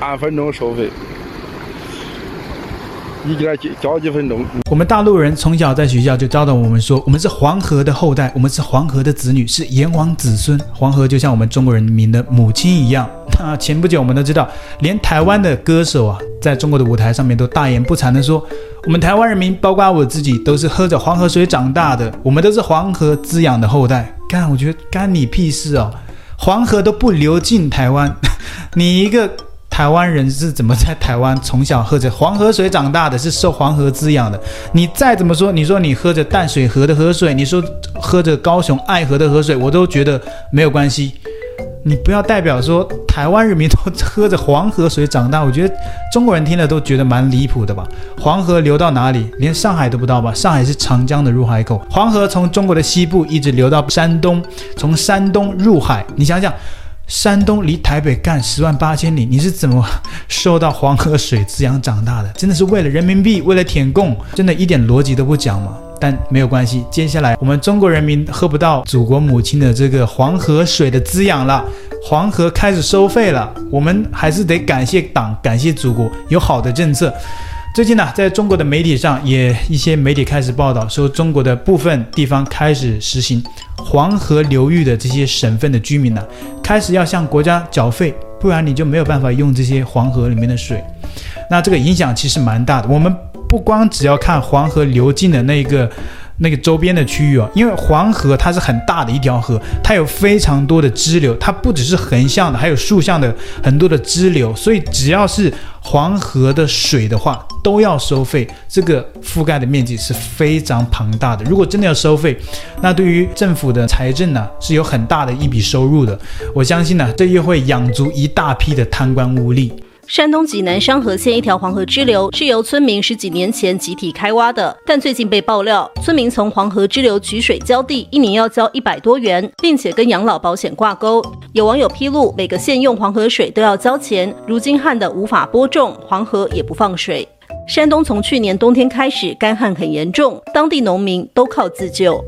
按分钟收费。你给他交几分钟？我们大陆人从小在学校就教导我们说，我们是黄河的后代，我们是黄河的子女，是炎黄子孙。黄河就像我们中国人民的母亲一样。那前不久我们都知道，连台湾的歌手啊，在中国的舞台上面都大言不惭地说，我们台湾人民，包括我自己，都是喝着黄河水长大的，我们都是黄河滋养的后代。干，我觉得干你屁事哦！黄河都不流进台湾，你一个。台湾人是怎么在台湾从小喝着黄河水长大的？是受黄河滋养的。你再怎么说，你说你喝着淡水河的河水，你说喝着高雄爱河的河水，我都觉得没有关系。你不要代表说台湾人民都喝着黄河水长大，我觉得中国人听了都觉得蛮离谱的吧？黄河流到哪里？连上海都不到吧？上海是长江的入海口。黄河从中国的西部一直流到山东，从山东入海。你想想。山东离台北干十万八千里，你是怎么受到黄河水滋养长大的？真的是为了人民币，为了舔共，真的一点逻辑都不讲吗？但没有关系，接下来我们中国人民喝不到祖国母亲的这个黄河水的滋养了，黄河开始收费了，我们还是得感谢党，感谢祖国有好的政策。最近呢，在中国的媒体上，也一些媒体开始报道说，中国的部分地方开始实行黄河流域的这些省份的居民呢，开始要向国家缴费，不然你就没有办法用这些黄河里面的水。那这个影响其实蛮大的。我们不光只要看黄河流进的那个。那个周边的区域啊，因为黄河它是很大的一条河，它有非常多的支流，它不只是横向的，还有竖向的很多的支流，所以只要是黄河的水的话，都要收费。这个覆盖的面积是非常庞大的。如果真的要收费，那对于政府的财政呢，是有很大的一笔收入的。我相信呢，这又会养足一大批的贪官污吏。山东济南商河县一条黄河支流是由村民十几年前集体开挖的，但最近被爆料，村民从黄河支流取水浇地，一年要交一百多元，并且跟养老保险挂钩。有网友披露，每个县用黄河水都要交钱，如今旱得无法播种，黄河也不放水。山东从去年冬天开始干旱很严重，当地农民都靠自救。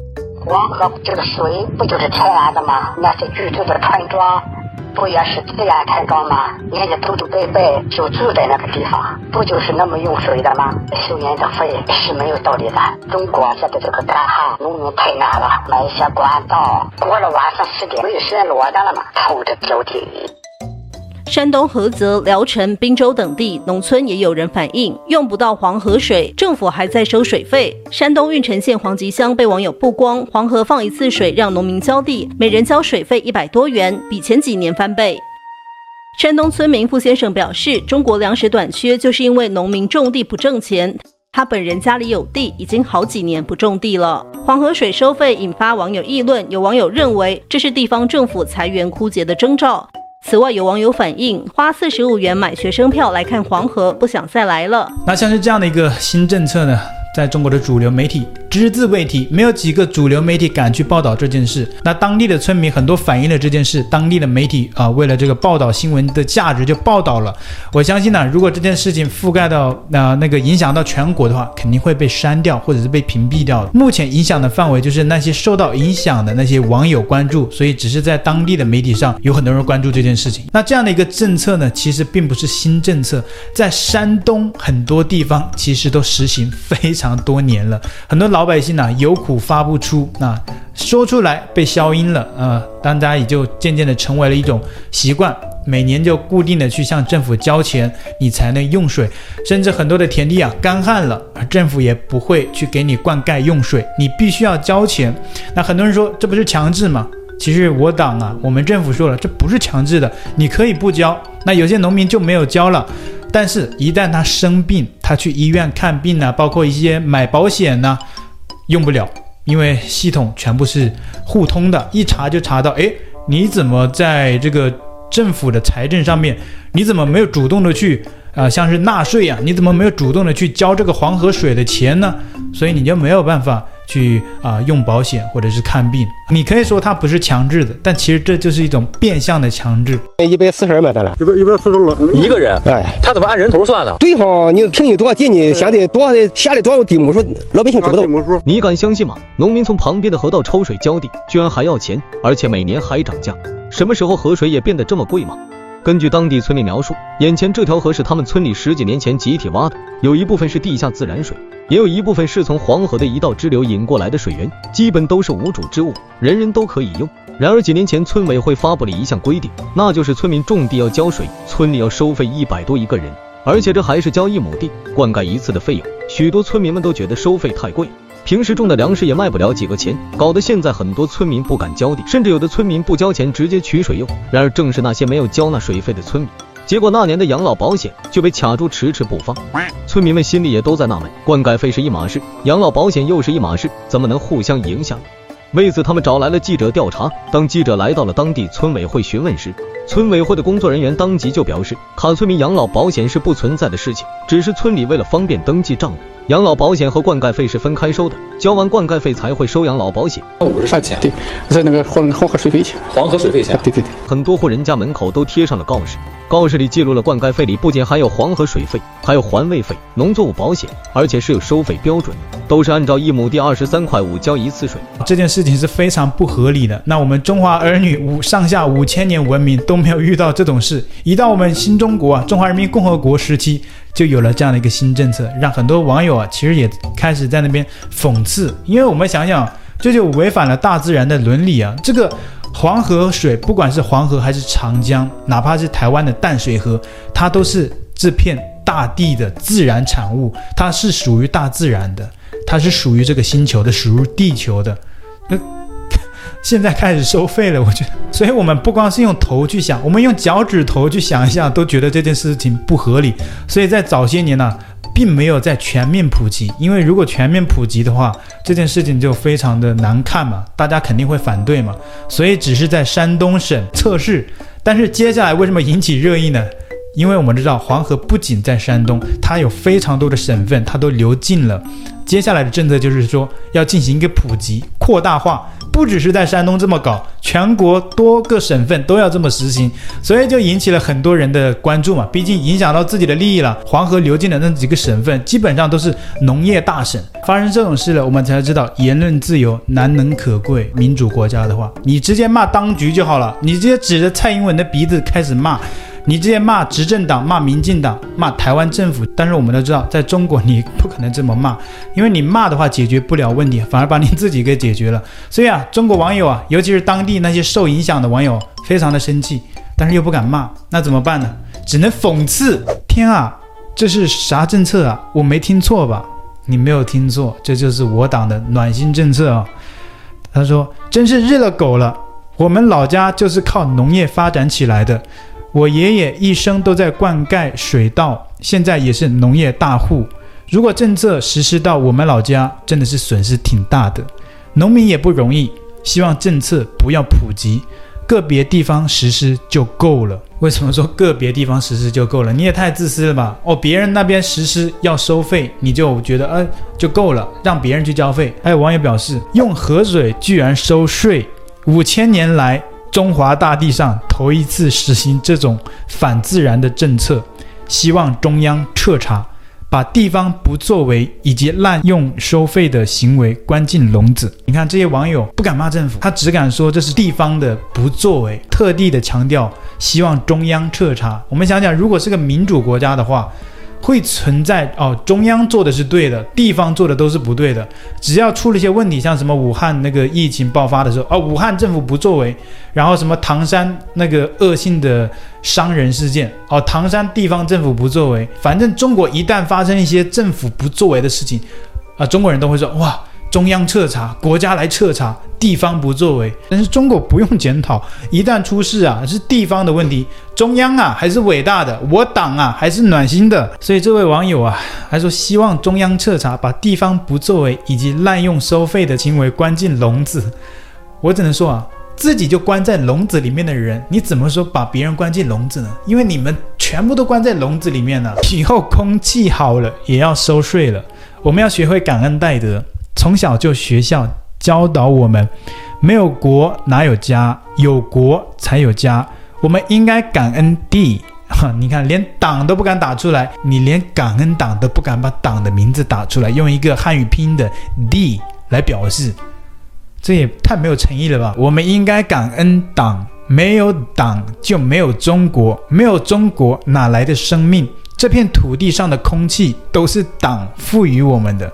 黄河这个水不就是天然的吗？那些居住的村庄。不也是自然开桩吗？人家祖祖辈辈就住在那个地方，不就是那么用水的吗？收人的费是没有道理的。中国现在这个干旱，农民太难了，买一些管道，过了晚上十点，没有时间落单了嘛，偷着浇地。山东菏泽、聊城、滨州等地农村也有人反映用不到黄河水，政府还在收水费。山东运城县黄集乡被网友曝光，黄河放一次水让农民浇地，每人交水费一百多元，比前几年翻倍。山东村民付先生表示，中国粮食短缺就是因为农民种地不挣钱。他本人家里有地，已经好几年不种地了。黄河水收费引发网友议论，有网友认为这是地方政府财源枯竭的征兆。此外，有网友反映，花四十五元买学生票来看黄河，不想再来了。那像是这样的一个新政策呢，在中国的主流媒体只字未提，没有几个主流媒体敢去报道这件事。那当地的村民很多反映了这件事，当地的媒体啊、为了这个报道新闻的价值就报道了。我相信呢，如果这件事情覆盖到那、那个影响到全国的话，肯定会被删掉或者是被屏蔽掉。目前影响的范围就是那些受到影响的那些网友关注，所以只是在当地的媒体上有很多人关注这件事情。那这样的一个政策呢，其实并不是新政策，在山东很多地方其实都实行非常。多年了，很多老百姓呢、有苦发不出，那说出来被消音了，呃，大家也就渐渐的成为了一种习惯，每年就固定的去向政府交钱，你才能用水，甚至很多的田地啊干旱了，政府也不会去给你灌溉用水，你必须要交钱。那很多人说这不是强制吗？其实我党啊，我们政府说了，这不是强制的，你可以不交。那有些农民就没有交了。但是，一旦他生病，他去医院看病呢，包括一些买保险呢，用不了，因为系统全部是互通的，一查就查到，哎，你怎么在这个政府的财政上面，你怎么没有主动的去啊、像是纳税呀，你怎么没有主动的去交这个黄河水的钱呢？所以你就没有办法。去啊、呃，用保险或者是看病，你可以说它不是强制的，但其实这就是一种变相的强制。一百四十二买的了，一百一百四十二，一个人，哎，他怎么按人头算的？对方，你平均多少地，你下得多少下的多少地亩数，老百姓知不道。你敢相信吗？农民从旁边的河道抽水浇地，居然还要钱，而且每年还涨价。什么时候河水也变得这么贵吗？根据当地村民描述，眼前这条河是他们村里十几年前集体挖的，有一部分是地下自然水，也有一部分是从黄河的一道支流引过来的水源，基本都是无主之物，人人都可以用。然而几年前，村委会发布了一项规定，那就是村民种地要浇水，村里要收费一百多一个人，而且这还是交一亩地灌溉一次的费用。许多村民们都觉得收费太贵。平时种的粮食也卖不了几个钱，搞得现在很多村民不敢浇地，甚至有的村民不交钱直接取水用。然而正是那些没有交纳水费的村民，结果那年的养老保险就被卡住，迟迟不放。村民们心里也都在纳闷：灌溉费是一码事，养老保险又是一码事，怎么能互相影响？为此，他们找来了记者调查。当记者来到了当地村委会询问时，村委会的工作人员当即就表示，卡村民养老保险是不存在的事情，只是村里为了方便登记账目。养老保险和灌溉费是分开收的，交完灌溉费才会收养老保险。五十块钱，对，在那个黄黄河水费钱。黄河水费钱，对对对。很多户人家门口都贴上了告示，告示里记录了灌溉费里不仅含有黄河水费，还有环卫费、农作物保险，而且是有收费标准，都是按照一亩地二十三块五交一次水。这件事情是非常不合理的。那我们中华儿女五上下五千年文明都没有遇到这种事，一到我们新中国啊，中华人民共和国时期。就有了这样的一个新政策，让很多网友啊，其实也开始在那边讽刺，因为我们想想，这就违反了大自然的伦理啊！这个黄河水，不管是黄河还是长江，哪怕是台湾的淡水河，它都是这片大地的自然产物，它是属于大自然的，它是属于这个星球的，属于地球的。那现在开始收费了，我觉得，所以我们不光是用头去想，我们用脚趾头去想一下，都觉得这件事情不合理。所以在早些年呢、并没有在全面普及，因为如果全面普及的话，这件事情就非常的难看嘛，大家肯定会反对嘛。所以只是在山东省测试，但是接下来为什么引起热议呢？因为我们知道黄河不仅在山东，它有非常多的省份，它都流进了。接下来的政策就是说要进行一个普及、扩大化。不只是在山东这么搞，全国多个省份都要这么实行，所以就引起了很多人的关注嘛。毕竟影响到自己的利益了。黄河流进的那几个省份，基本上都是农业大省。发生这种事了，我们才知道言论自由难能可贵。民主国家的话，你直接骂当局就好了，你直接指着蔡英文的鼻子开始骂。你直接骂执政党、骂民进党、骂台湾政府，但是我们都知道，在中国你不可能这么骂，因为你骂的话解决不了问题，反而把你自己给解决了。所以啊，中国网友啊，尤其是当地那些受影响的网友，非常的生气，但是又不敢骂，那怎么办呢？只能讽刺。天啊，这是啥政策啊？我没听错吧？你没有听错，这就是我党的暖心政策啊。他说：“真是日了狗了，我们老家就是靠农业发展起来的。”我爷爷一生都在灌溉水稻，现在也是农业大户。如果政策实施到我们老家，真的是损失挺大的。农民也不容易，希望政策不要普及，个别地方实施就够了。为什么说个别地方实施就够了？你也太自私了吧！哦，别人那边实施要收费，你就觉得呃就够了，让别人去交费。还有网友表示，用河水居然收税，五千年来。中华大地上头一次实行这种反自然的政策，希望中央彻查，把地方不作为以及滥用收费的行为关进笼子。你看这些网友不敢骂政府，他只敢说这是地方的不作为，特地的强调希望中央彻查。我们想想，如果是个民主国家的话。会存在哦，中央做的是对的，地方做的都是不对的。只要出了一些问题，像什么武汉那个疫情爆发的时候，哦，武汉政府不作为，然后什么唐山那个恶性的伤人事件，哦，唐山地方政府不作为。反正中国一旦发生一些政府不作为的事情，啊，中国人都会说哇。中央彻查，国家来彻查，地方不作为。但是中国不用检讨，一旦出事啊，是地方的问题，中央啊还是伟大的，我党啊还是暖心的。所以这位网友啊，还说希望中央彻查，把地方不作为以及滥用收费的行为关进笼子。我只能说啊，自己就关在笼子里面的人，你怎么说把别人关进笼子呢？因为你们全部都关在笼子里面了。以后空气好了也要收税了，我们要学会感恩戴德。从小就学校教导我们，没有国哪有家，有国才有家。我们应该感恩地。哈，你看，连党都不敢打出来，你连感恩党都不敢把党的名字打出来，用一个汉语拼音的 “d” 来表示，这也太没有诚意了吧？我们应该感恩党，没有党就没有中国，没有中国哪来的生命？这片土地上的空气都是党赋予我们的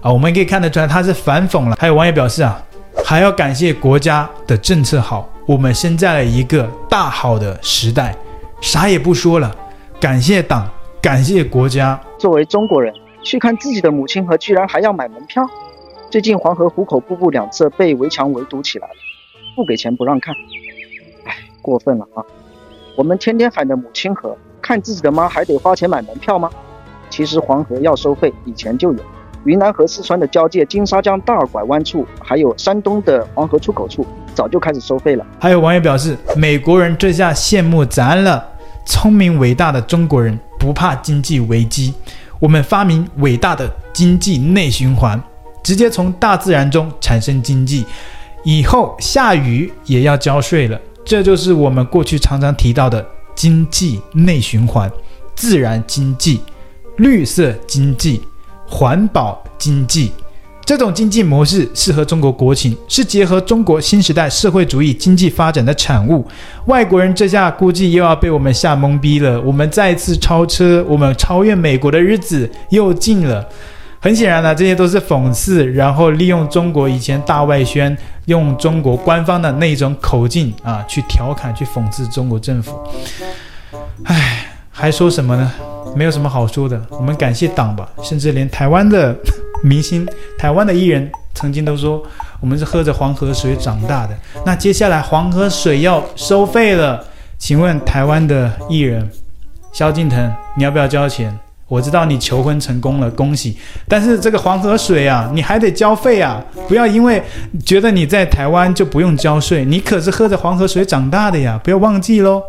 啊！我们可以看得出来，他是反讽了。还有网友表示啊，还要感谢国家的政策好，我们生在了一个大好的时代，啥也不说了，感谢党，感谢国家。作为中国人，去看自己的母亲河，居然还要买门票。最近黄河壶口瀑布两侧被围墙围堵起来了，不给钱不让看，哎，过分了啊！我们天天喊的母亲河。看自己的妈还得花钱买门票吗？其实黄河要收费，以前就有。云南和四川的交界金沙江大拐弯处，还有山东的黄河出口处，早就开始收费了。还有网友表示，美国人这下羡慕咱了，聪明伟大的中国人不怕经济危机。我们发明伟大的经济内循环，直接从大自然中产生经济，以后下雨也要交税了。这就是我们过去常常提到的。经济内循环、自然经济、绿色经济、环保经济，这种经济模式适合中国国情，是结合中国新时代社会主义经济发展的产物。外国人这下估计又要被我们吓懵逼了，我们再次超车，我们超越美国的日子又近了。很显然呢，这些都是讽刺，然后利用中国以前大外宣，用中国官方的那种口径啊，去调侃、去讽刺中国政府。唉，还说什么呢？没有什么好说的。我们感谢党吧，甚至连台湾的明星、台湾的艺人，曾经都说我们是喝着黄河水长大的。那接下来黄河水要收费了，请问台湾的艺人萧敬腾，你要不要交钱？我知道你求婚成功了，恭喜！但是这个黄河水啊，你还得交费啊！不要因为觉得你在台湾就不用交税，你可是喝着黄河水长大的呀，不要忘记喽。